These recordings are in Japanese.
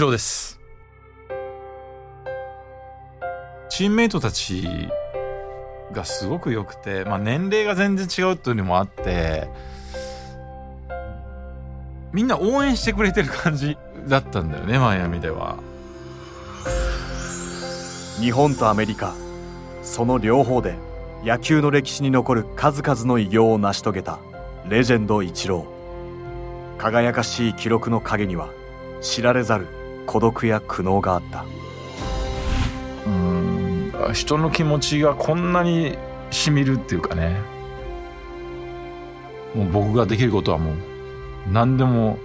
郎です。チームメイトたちがすごく良くて、まあ、年齢が全然違うっていうのもあってみんな応援してくれてる感じだったんだよねマイアミでは。日本とアメリカその両方で野球の歴史に残る数々の偉業を成し遂げたレジェンドイチロー輝かしい記録の陰には知られざる孤独や苦悩があった。うん。人の気持ちがこんなにしみるっていうかね。もう僕ができることはもう何でも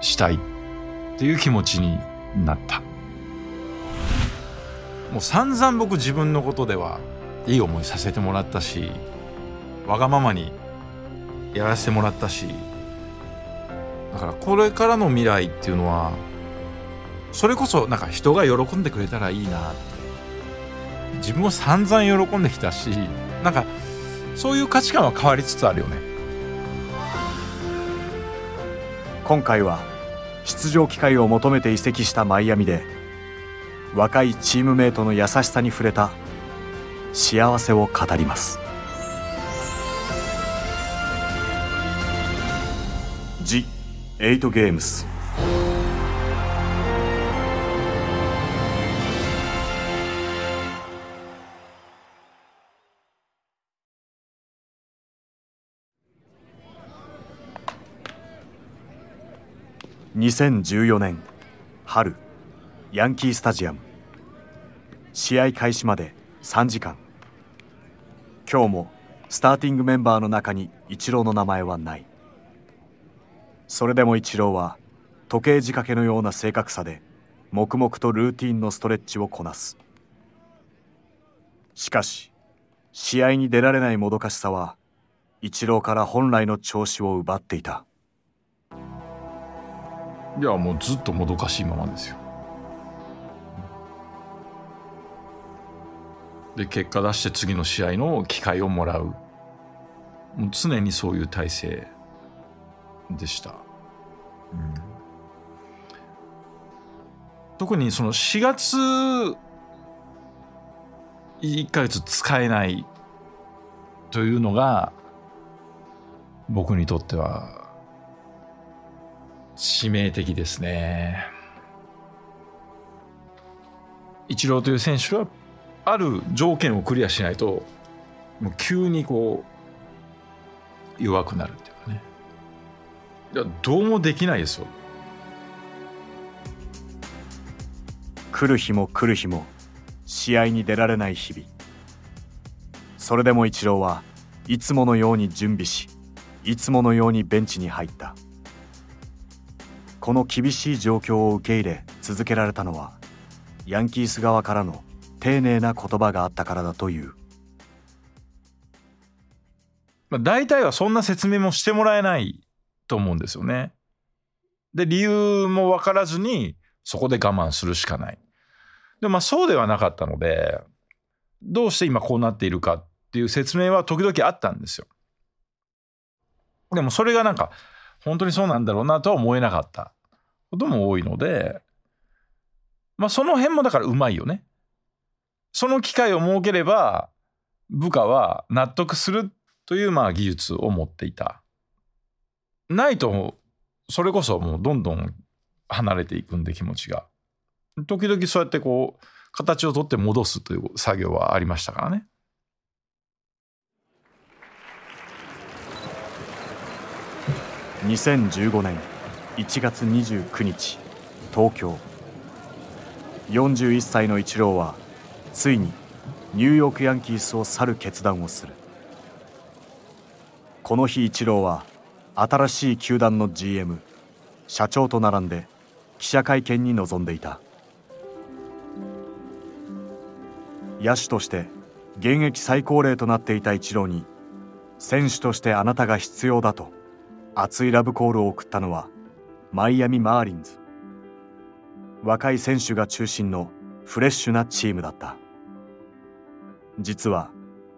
したいっていう気持ちになった。もう散々僕自分のことではいい思いさせてもらったしわがままにやらせてもらったし。だからこれからの未来っていうのはそれこそなんか人が喜んでくれたらいいなって。自分も散々喜んできたしなんかそういう価値観は変わりつつあるよね。今回は出場機会を求めて移籍したマイアミで若いチームメートの優しさに触れた幸せを語ります「ジ・エイト・ゲームス」2014年春ヤンキースタジアム。試合開始まで3時間今日もスターティングメンバーの中にイチローの名前はない。それでもイチローは時計仕掛けのような正確さで黙々とルーティンのストレッチをこなす。しかし試合に出られないもどかしさはイチローから本来の調子を奪っていた。いやもうずっともどかしいままですよ。で結果出して次の試合の機会をもらう。もう常にそういう体制でした、うん、特にその4月1ヶ月使えないというのが僕にとっては致命的ですね。イチローという選手はある条件をクリアしないともう急にこう弱くなるっていうかね。いやどうもできないですよ。来る日も来る日も試合に出られない日々。それでもイチローはいつものように準備しいつものようにベンチに入った。この厳しい状況を受け入れ続けられたのはヤンキース側からの丁寧な言葉があったからだという。まあ、大体はそんな説明もしてもらえないと思うんですよね。で理由も分からずにそこで我慢するしかない。でまあそうではなかったのでどうして今こうなっているかっていう説明は時々あったんですよ。でもそれがなんか本当にそうなんだろうなとは思えなかったことも多いのでまあその辺もだからうまいよね。その機会を設ければ部下は納得するというまあ技術を持っていた。ないとそれこそもうどんどん離れていくんで気持ちが。時々そうやってこう形をとって戻すという作業はありましたからね。2015年1月29日東京。41歳のイチローはついにニューヨークヤンキースを去る決断をする。この日イチローは新しい球団の GM 社長と並んで記者会見に臨んでいた。野手として現役最高齢となっていたイチローに選手としてあなたが必要だと熱いラブコールを送ったのはマイアミ・マーリンズ若い選手が中心のフレッシュなチームだった。実は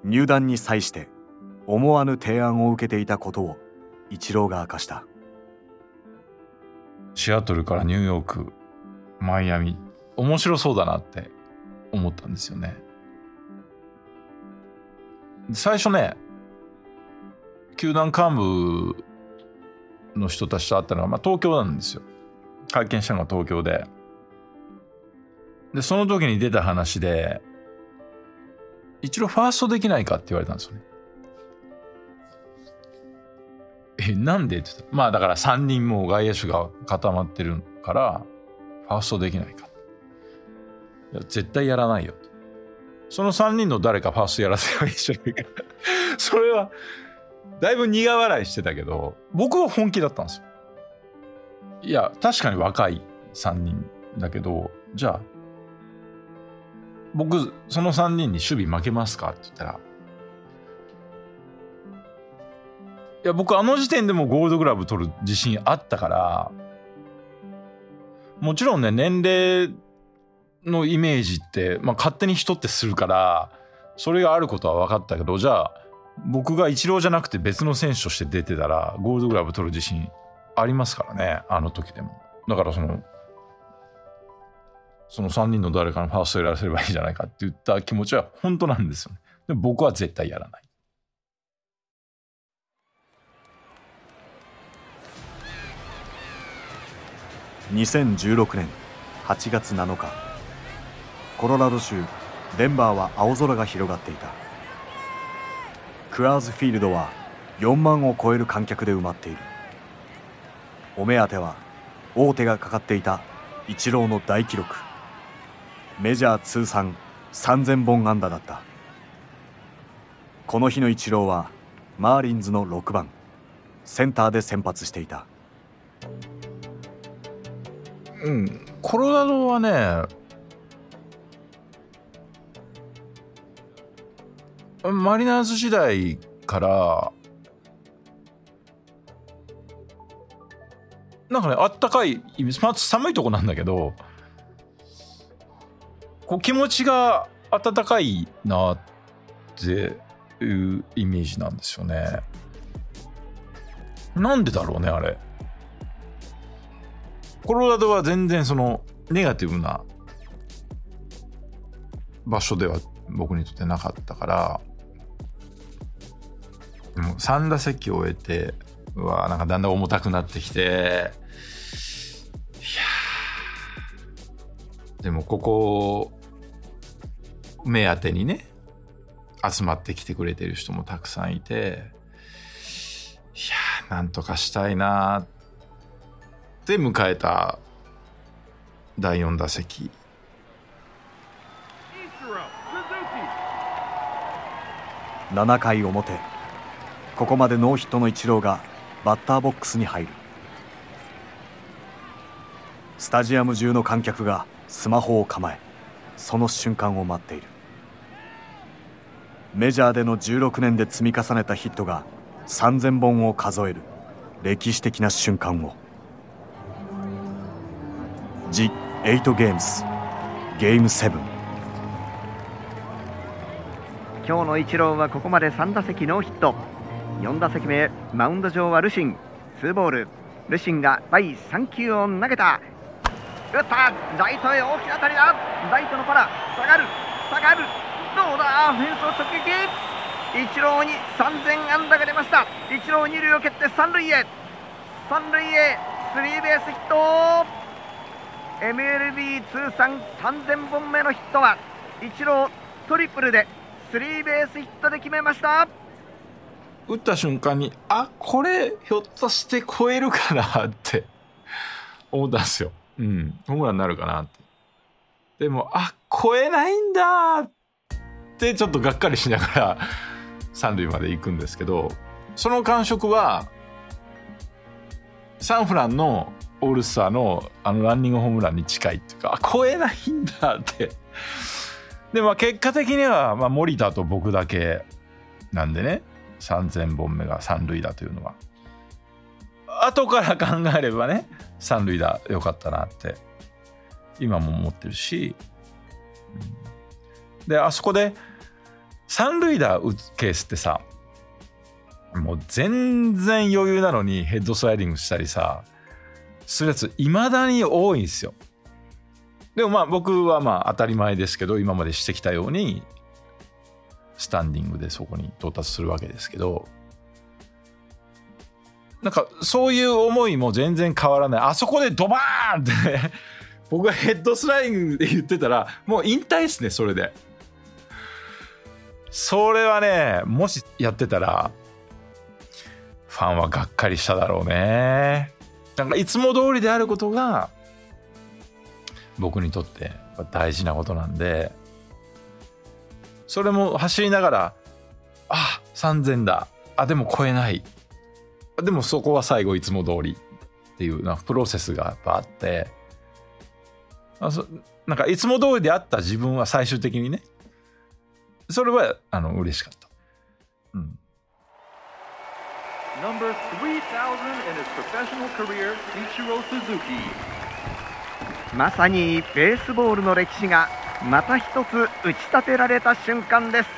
入団に際して思わぬ提案を受けていたことをイチローが明かした。シアトルからニューヨークマイアミ。面白そうだなって思ったんですよね。最初ね球団幹部の人たちと会ったのは、まあ、東京なんですよ。会見したのが東京で。でその時に出た話で一度ファーストできないかって言われたんですよね。えなんでって言ったまあだから3人もう外野手が固まってるからファーストできないか。いや絶対やらないよその3人の誰かファーストやらせればいいじゃないか。それはだいぶ苦笑いしてたけど僕は本気だったんですよ。いや確かに若い3人だけどじゃあ僕その3人に守備負けますかって言ったらいや僕あの時点でもゴールドグラブ取る自信あったからもちろんね年齢のイメージって、まあ、勝手に人ってするからそれがあることは分かったけどじゃあ僕がイチローじゃなくて別の選手として出てたらゴールドグラブ取る自信ありますからねあの時でも。だからそのその3人の誰かのファーストやらせればいいじゃないかって言った気持ちは本当なんですよね。でも僕は絶対やらない。2016年8月7日。コロラド州デンバーは青空が広がっていた。クアーズフィールドは4万を超える観客で埋まっている。お目当ては大手がかかっていたイチローの大記録。メジャー通算3000本安打だった。この日のイチローはマーリンズの6番。センターで先発していた。うん。コロラドはねマリナーズ時代からなんかねあったかいまず寒いとこなんだけどこう気持ちが温かいなっていうイメージなんですよね。なんでだろうねあれ。コロラドは全然そのネガティブな場所では僕にとってなかったからでも3打席終えてうわなんかだんだん重たくなってきて。いやでもここ目当てにね集まってきてくれてる人もたくさんいて。いやなんとかしたいなって迎えた第4打席。7回表。ここまでノーヒットのイチローがバッターボックスに入る。スタジアム中の観客がスマホを構えその瞬間を待っている。メジャーでの16年で積み重ねたヒットが3,000本を数える歴史的な瞬間を「ジ・エイト・ゲームス」ゲーム7今日のイチローはここまで3打席ノーヒット。4打席目マウンド上はルシン。ツーボール。ルシンが第3球を投げた。打った。ライトへ大きな当たりだ。ライトのパラ下がる。下がる。どうだ？フェンスを直撃。イチローに3000安打が出ました。イチロー二塁を蹴って三塁へ。三塁へ。スリーベースヒット。MLB 通算3000本目のヒットは。イチロートリプルでスリーベースヒットで決めました。打った瞬間にあこれひょっとして超えるかなって 思ったんですよ。うんホームランになるかなって。でもあ超えないんだってちょっとがっかりしながら 三塁まで行くんですけどその感触はサンフランのオールスターのあのランニングホームランに近いっていうかあ超えないんだってでまあ結果的には、まあ、森田と僕だけなんでね3000本目が三塁打というのは。後から考えればね。三塁打良かったなって。今も思ってるし、であそこで三塁打打つケースってさもう全然余裕なのにヘッドスライディングしたりさするやついまだに多いんですよ。でもまあ僕はまあ当たり前ですけど今までしてきたようにスタンディングでそこに到達するわけですけどなんかそういう思いも全然変わらない。あそこでドバーンって 僕がヘッドスライングで言ってたらもう引退ですねそれで。それはねもしやってたらファンはがっかりしただろうね。なんかいつも通りであることが僕にとって大事なことなんでそれも走りながらあ3000だ。あでも超えない。でもそこは最後いつも通りっていうなプロセスがやっぱあって。あそなんかいつも通りであった自分は最終的にね。それはあの嬉しかった。うん。Number 3000 in his professional career, Ichiro Suzuki. まさにベースボールの歴史がまた一つ打ち立てられた瞬間です。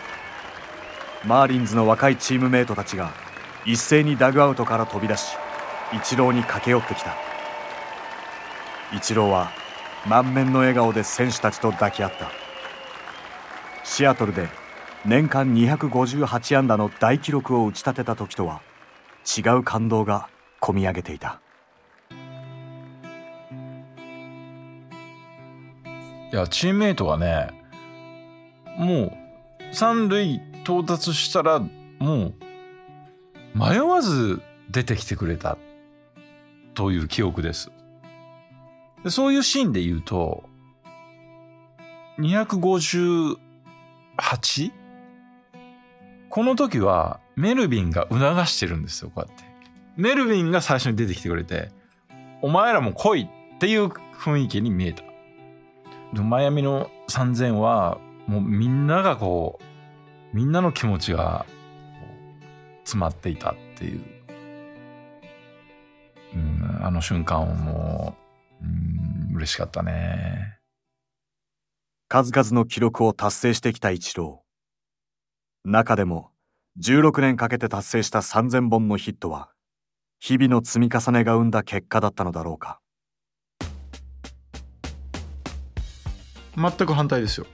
マーリンズの若いチームメートたちが一斉にダグアウトから飛び出しイチローに駆け寄ってきた。イチローは満面の笑顔で選手たちと抱き合った。シアトルで年間258安打の大記録を打ち立てた時とは違う感動がこみ上げていた。いやチームメイトがねもう三塁到達したらもう迷わず出てきてくれたという記憶です。でそういうシーンで言うと 258? この時はメルビンが促してるんですよこうやって。メルビンが最初に出てきてくれてお前らも来いっていう雰囲気に見えた。マイアミの3000はもうみんながこうみんなの気持ちが詰まっていたっていう、うん、あの瞬間をもう、うん、嬉しかったね。数々の記録を達成してきたイチロー。中でも16年かけて達成した3000本のヒットは日々の積み重ねが生んだ結果だったのだろうか。全く反対ですよ。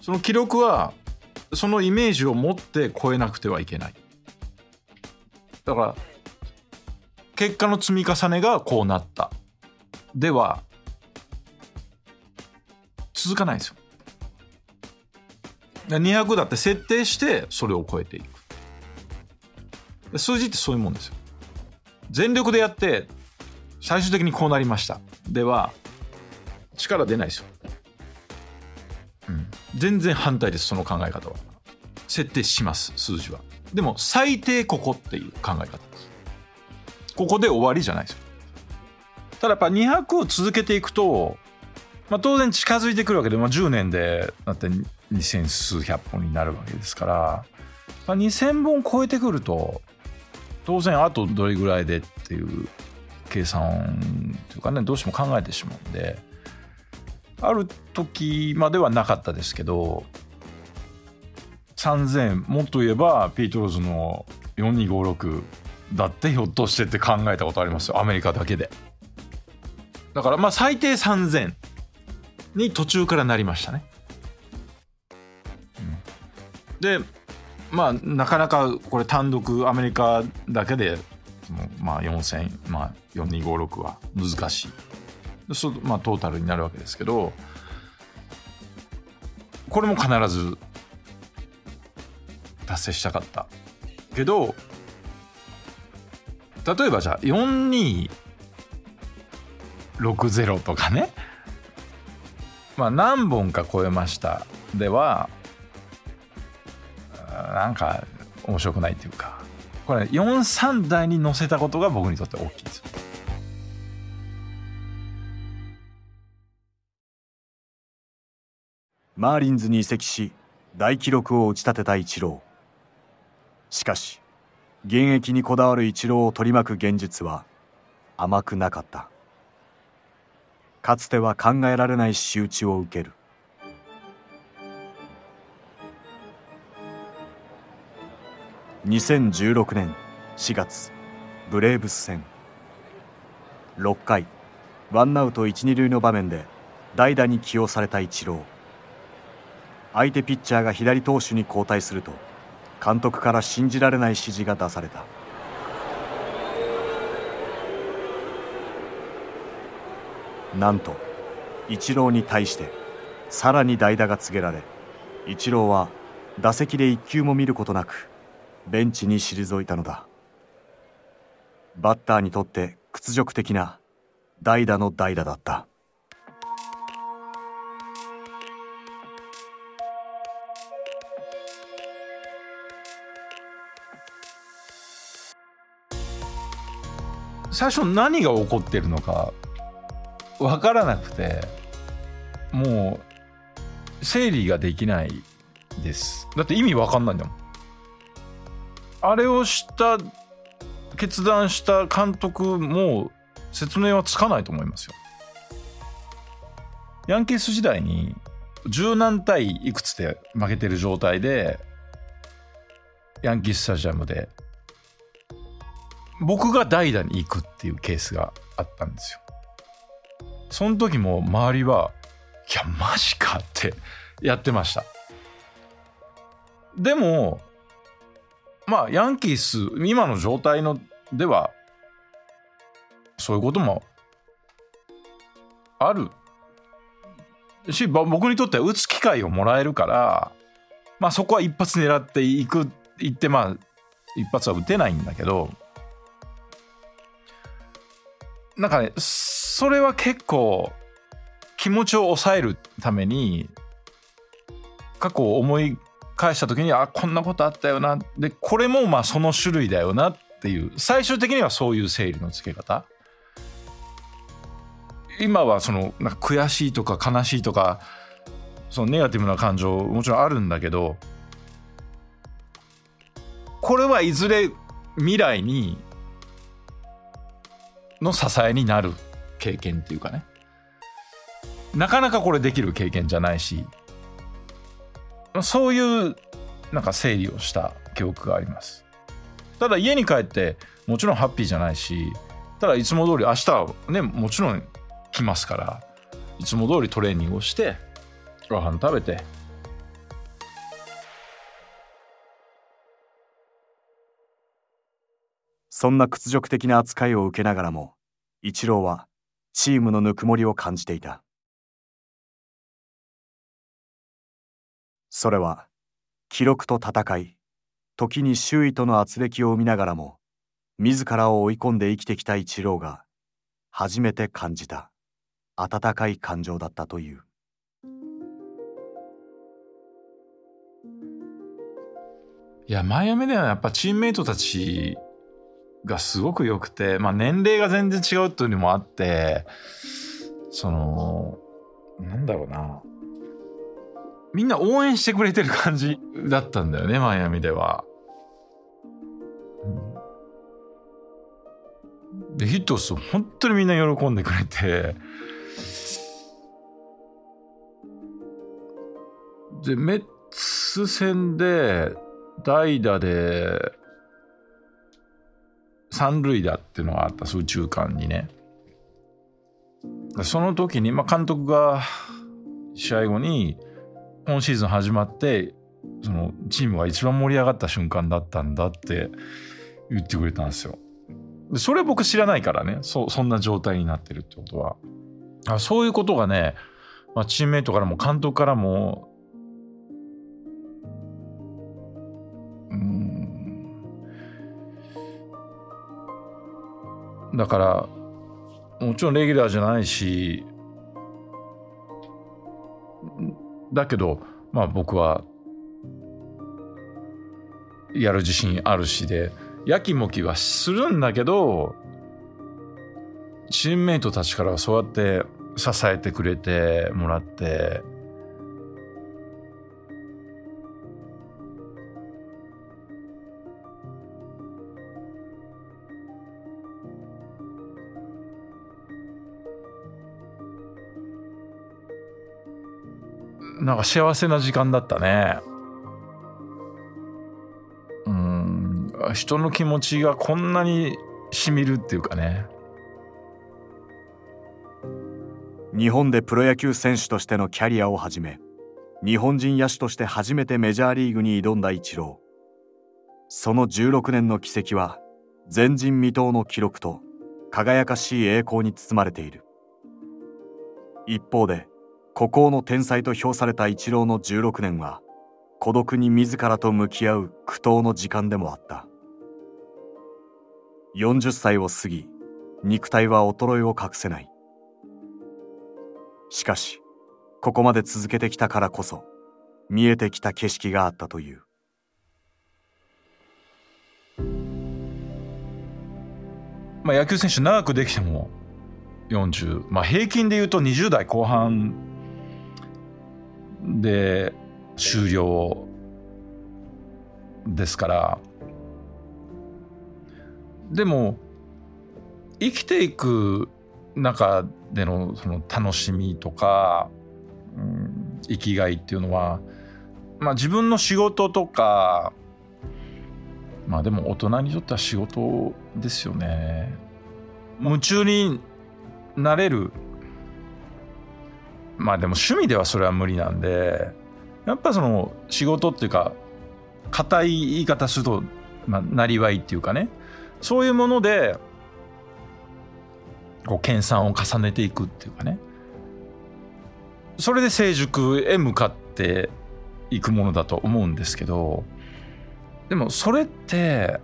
その記録はそのイメージを持って超えなくてはいけない。だから結果の積み重ねがこうなった。では続かないですよ。200だって設定してそれを超えていく。数字ってそういうもんですよ。全力でやって最終的にこうなりました。では力出ないですよ、うん、全然反対ですその考え方は。設定します数字は。でも最低ここっていう考え方です。ここで終わりじゃないですよ。ただやっぱ200を続けていくと、まあ、当然近づいてくるわけで、まあ、10年でだって2000数百本になるわけですから、まあ、2000本超えてくると当然あとどれぐらいでっていう計算というかねどうしても考えてしまうんである時まではなかったですけど3000もっと言えばピートローズの4256だってひょっとしてって考えたことありますよ。アメリカだけで。だからまあ最低3000に途中からなりましたね、うん、でまあなかなかこれ単独アメリカだけでまあ4000、まあ、4256は難しい。そまあトータルになるわけですけどこれも必ず達成したかったけど例えばじゃあ4260とかね。まあ何本か超えましたではなんか面白くないっていうか。これ43台に乗せたことが僕にとって大きいですよ。マーリンズに移籍し大記録を打ち立てたイチロー。しかし現役にこだわるイチローを取り巻く現実は甘くなかった。かつては考えられない仕打ちを受ける。2016年4月ブレーブス戦。6回ワンアウト一二塁の場面で代打に起用されたイチロー。相手ピッチャーが左投手に交代すると監督から信じられない指示が出された。なんとイチローに対してさらに代打が告げられイチローは打席で一球も見ることなくベンチに退いたのだ。バッターにとって屈辱的な代打の代打だった。最初何が起こってるのか分からなくてもう整理ができないです。だって意味分かんないんだもん。あれをした決断した監督も説明はつかないと思いますよ。ヤンキース時代に十何対いくつで負けてる状態でヤンキーススタジアムで僕が代打に行くっていうケースがあったんですよ。その時も周りは、いや、マジかってやってました。でも、まあ、ヤンキース、今の状態のでは、そういうこともあるし、僕にとっては打つ機会をもらえるから、まあそこは一発狙っていく、いってまあ、一発は打てないんだけど、なんかね、それは結構気持ちを抑えるために過去を思い返した時にあこんなことあったよな。でこれもまあその種類だよなっていう最終的にはそういう整理のつけ方。今はそのなんか悔しいとか悲しいとかそのネガティブな感情もちろんあるんだけどこれはいずれ未来にの支えになる経験っていうかね。なかなかこれできる経験じゃないしそういうなんか整理をした記憶があります。ただ家に帰ってもちろんハッピーじゃないしただいつも通り明日はねもちろん来ますからいつも通りトレーニングをしてご飯食べてそんな屈辱的な扱いを受けながらもイチローはチームのぬくもりを感じていた。それは記録と戦い時に周囲との圧力を生みながらも自らを追い込んで生きてきたイチローが初めて感じた温かい感情だったという。いやマイアミではやっぱチームメイトたちがすごく良くて、まあ、年齢が全然違うっていうのもあってそのなんだろうな。みんな応援してくれてる感じだったんだよねマイアミでは。でヒットをすると本当にみんな喜んでくれて。でメッツ戦で代打で三塁打っていうのがあった宇宙間にねその時に、まあ、監督が試合後に今シーズン始まってそのチームが一番盛り上がった瞬間だったんだって言ってくれたんですよ。でそれ僕知らないからねそんな状態になってるってことはそういうことがね、まあ、チームメイトからも監督からもだからもちろんレギュラーじゃないしだけどまあ僕はやる自信あるしでやきもきはするんだけどチームメイトたちからはそうやって支えてくれてもらってなんか幸せな時間だったね。うん、人の気持ちがこんなにしみるっていうかね。日本でプロ野球選手としてのキャリアを始め日本人野手として初めてメジャーリーグに挑んだイチローその16年の軌跡は前人未到の記録と輝かしい栄光に包まれている一方で孤高の天才と評されたイチローの16年は孤独に自らと向き合う苦闘の時間でもあった。40歳を過ぎ肉体は衰えを隠せない。しかしここまで続けてきたからこそ見えてきた景色があったという。まあ、野球選手長くできても40、まあ、平均で言うと20代後半で終了ですからでも生きていく中でのその楽しみとか、うん、生きがいっていうのは、まあ、自分の仕事とかまあでも大人にとっては仕事ですよね。夢中になれるまあでも趣味ではそれは無理なんでやっぱその仕事っていうか硬い言い方すると、まあ、なりわいっていうかね。そういうものでこう研鑽を重ねていくっていうかね。それで成熟へ向かっていくものだと思うんですけどでもそれって、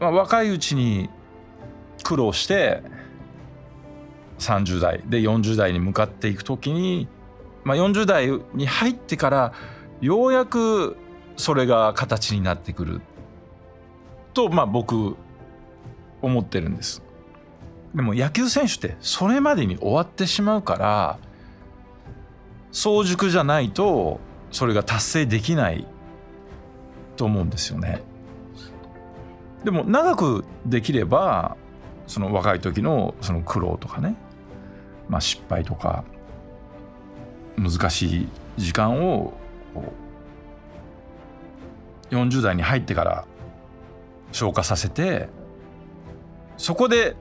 まあ、若いうちに苦労して30代で40代に向かっていく時に、まあ、40代に入ってからようやくそれが形になってくると、まあ、僕思ってるんです。でも野球選手ってそれまでに終わってしまうから早熟じゃないとそれが達成できないと思うんですよね。でも長くできればその若い時のその苦労とかね、まあ、失敗とか難しい時間を40代に入ってから消化させてそこで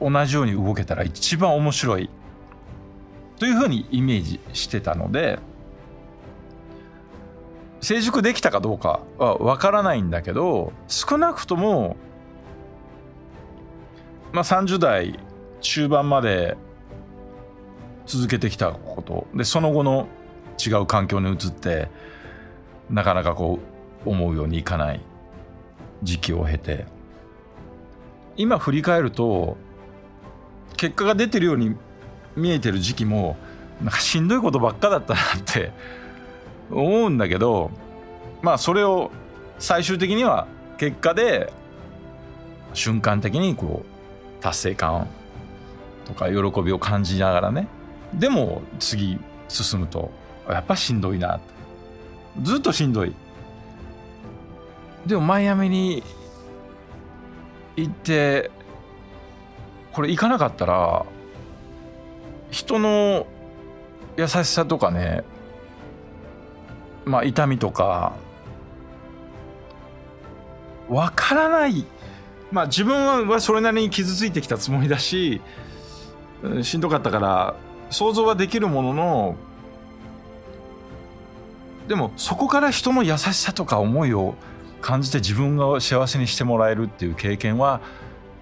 同じように動けたら一番面白いというふうにイメージしてたので成熟できたかどうかは分からないんだけど少なくとも、まあ、30代中盤まで続けてきたこと。でその後の違う環境に移ってなかなかこう思うようにいかない時期を経て。今振り返ると結果が出てるように見えてる時期もなんかしんどいことばっかだったなって 思うんだけどまあそれを最終的には結果で瞬間的にこう達成感とか喜びを感じながらねでも次進むとやっぱしんどいなずっとしんどい。でもマイアミに行ってこれ行かなかったら人の優しさとかねまあ、痛みとかわからない。まあ自分はそれなりに傷ついてきたつもりだししんどかったから想像はできるもののでもそこから人の優しさとか思いを感じて自分が幸せにしてもらえるっていう経験は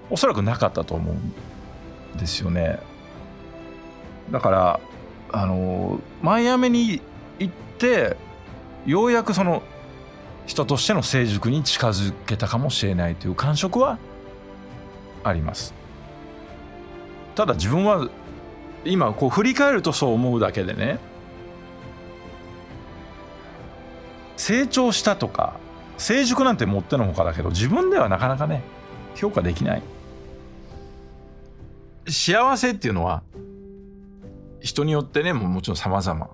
おそらくなかったと思うんですよね。だからあのマイアミに行ってようやくその人としての成熟に近づけたかもしれないという感触はありますただ自分は今こう振り返るとそう思うだけでね成長したとか成熟なんてもってのほかだけど自分ではなかなかね評価できない。幸せっていうのは人によってねももちろん様々。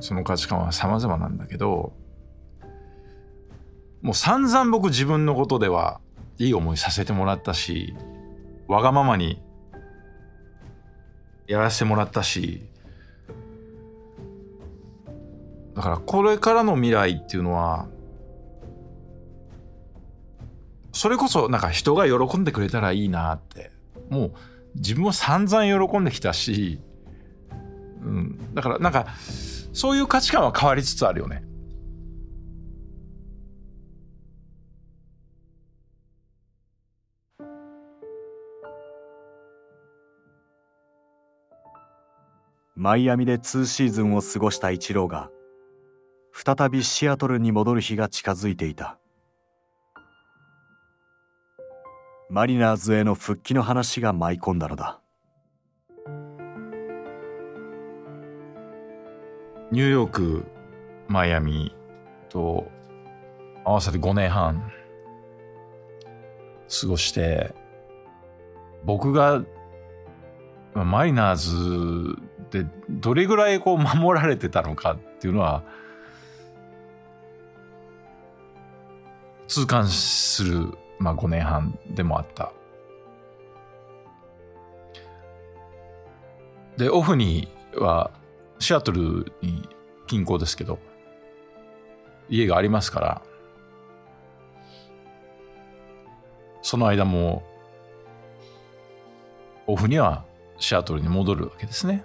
その価値観は様々なんだけどもう散々僕自分のことではいい思いさせてもらったしわがままにやらせてもらったし。だからこれからの未来っていうのはそれこそなんか人が喜んでくれたらいいなって。もう自分も散々喜んできたし、うん、だからなんかそういう価値観は変わりつつあるよね。マイアミで2シーズンを過ごしたイチローが再びシアトルに戻る日が近づいていた。マリナーズへの復帰の話が舞い込んだのだ。ニューヨークマイアミと合わせて5年半過ごして僕がマリナーズでどれぐらいこう守られてたのかっていうのは痛感する、まあ、5年半でもあった。でオフにはシアトルに近郊ですけど家がありますからその間もオフにはシアトルに戻るわけですね。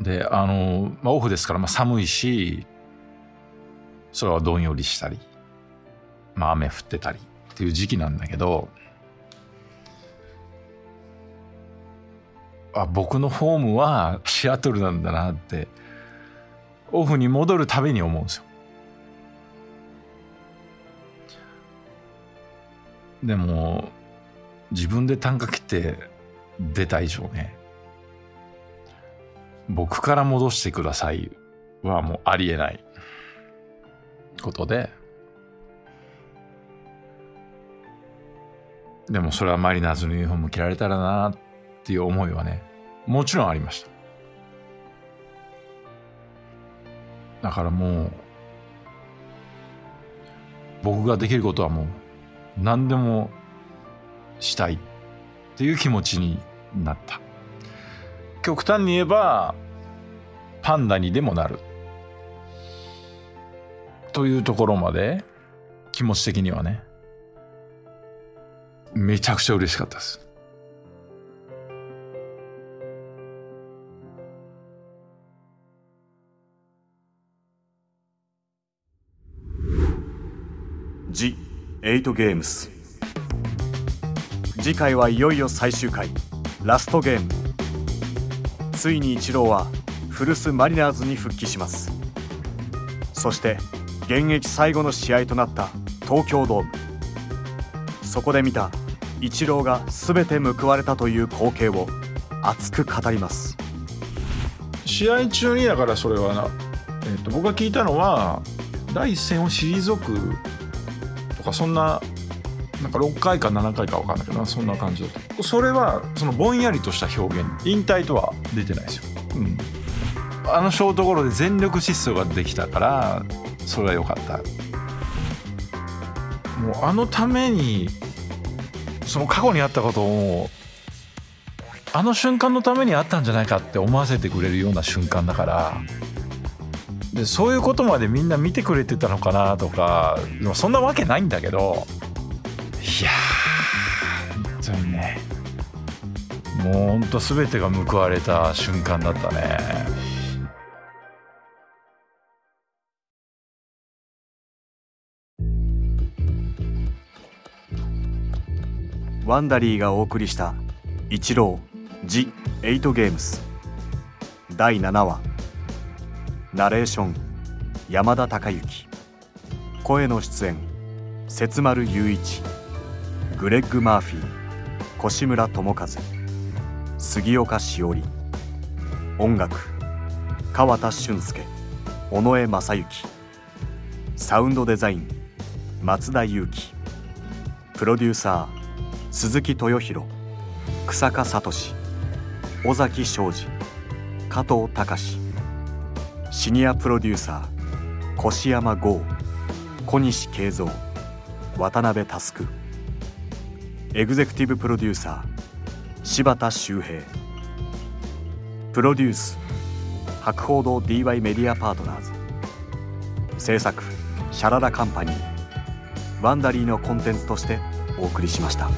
であの、まあ、オフですから、まあ、寒いし空はどんよりしたり、まあ、雨降ってたりっていう時期なんだけどあ僕のホームはシアトルなんだなってオフに戻るたびに思うんですよ。でも自分で単価切って出た以上ね僕から戻してくださいはもうありえない。ことで。でもそれはマリナーズのユニフォーム着られたらなっていう思いはねもちろんありました。だからもう僕ができることはもう何でもしたいっていう気持ちになった。極端に言えばパンダにでもなる。というところまで気持ち的にはね。めちゃくちゃ嬉しかったです「ジ・エイトゲームス」次回はいよいよ最終回。ラストゲーム。ついにイチローは古巣マリナーズに復帰します。そして現役最後の試合となった東京ドーム。そこで見たイチローが全て報われたという光景を熱く語ります。試合中にだからそれはな、えー、と僕が聞いたのは第一戦を退くとかそんななんか6回か7回か分かんないけどそんな感じだったそれはそのぼんやりとした表現引退とは出てないですよ、うん、あのショートゴロで全力疾走ができたからそれは良かった。もうあのためにその過去にあったことをあの瞬間のためにあったんじゃないかって思わせてくれるような瞬間だからでそういうことまでみんな見てくれてたのかなとかそんなわけないんだけどもうほんと全てが報われた瞬間だったね。ワンダリーがお送りした「イチロー・ジ・エイトゲームス」第7話。ナレーション山田孝之。声の出演節丸雄一。グレッグ・マーフィー。越村智和。杉岡しおり音楽。川田俊介。尾上正幸サウンドデザイン。松田裕樹。プロデューサー。鈴木豊弘草加聡。尾崎昌司。加藤隆。シニアプロデューサー。越山剛小西慶三。渡辺佑。エグゼクティブプロデューサー。柴田修平。プロデュース博報堂 DY メディアパートナーズ。制作シャララカンパニー。 Wondery のコンテンツとしてお送りしました。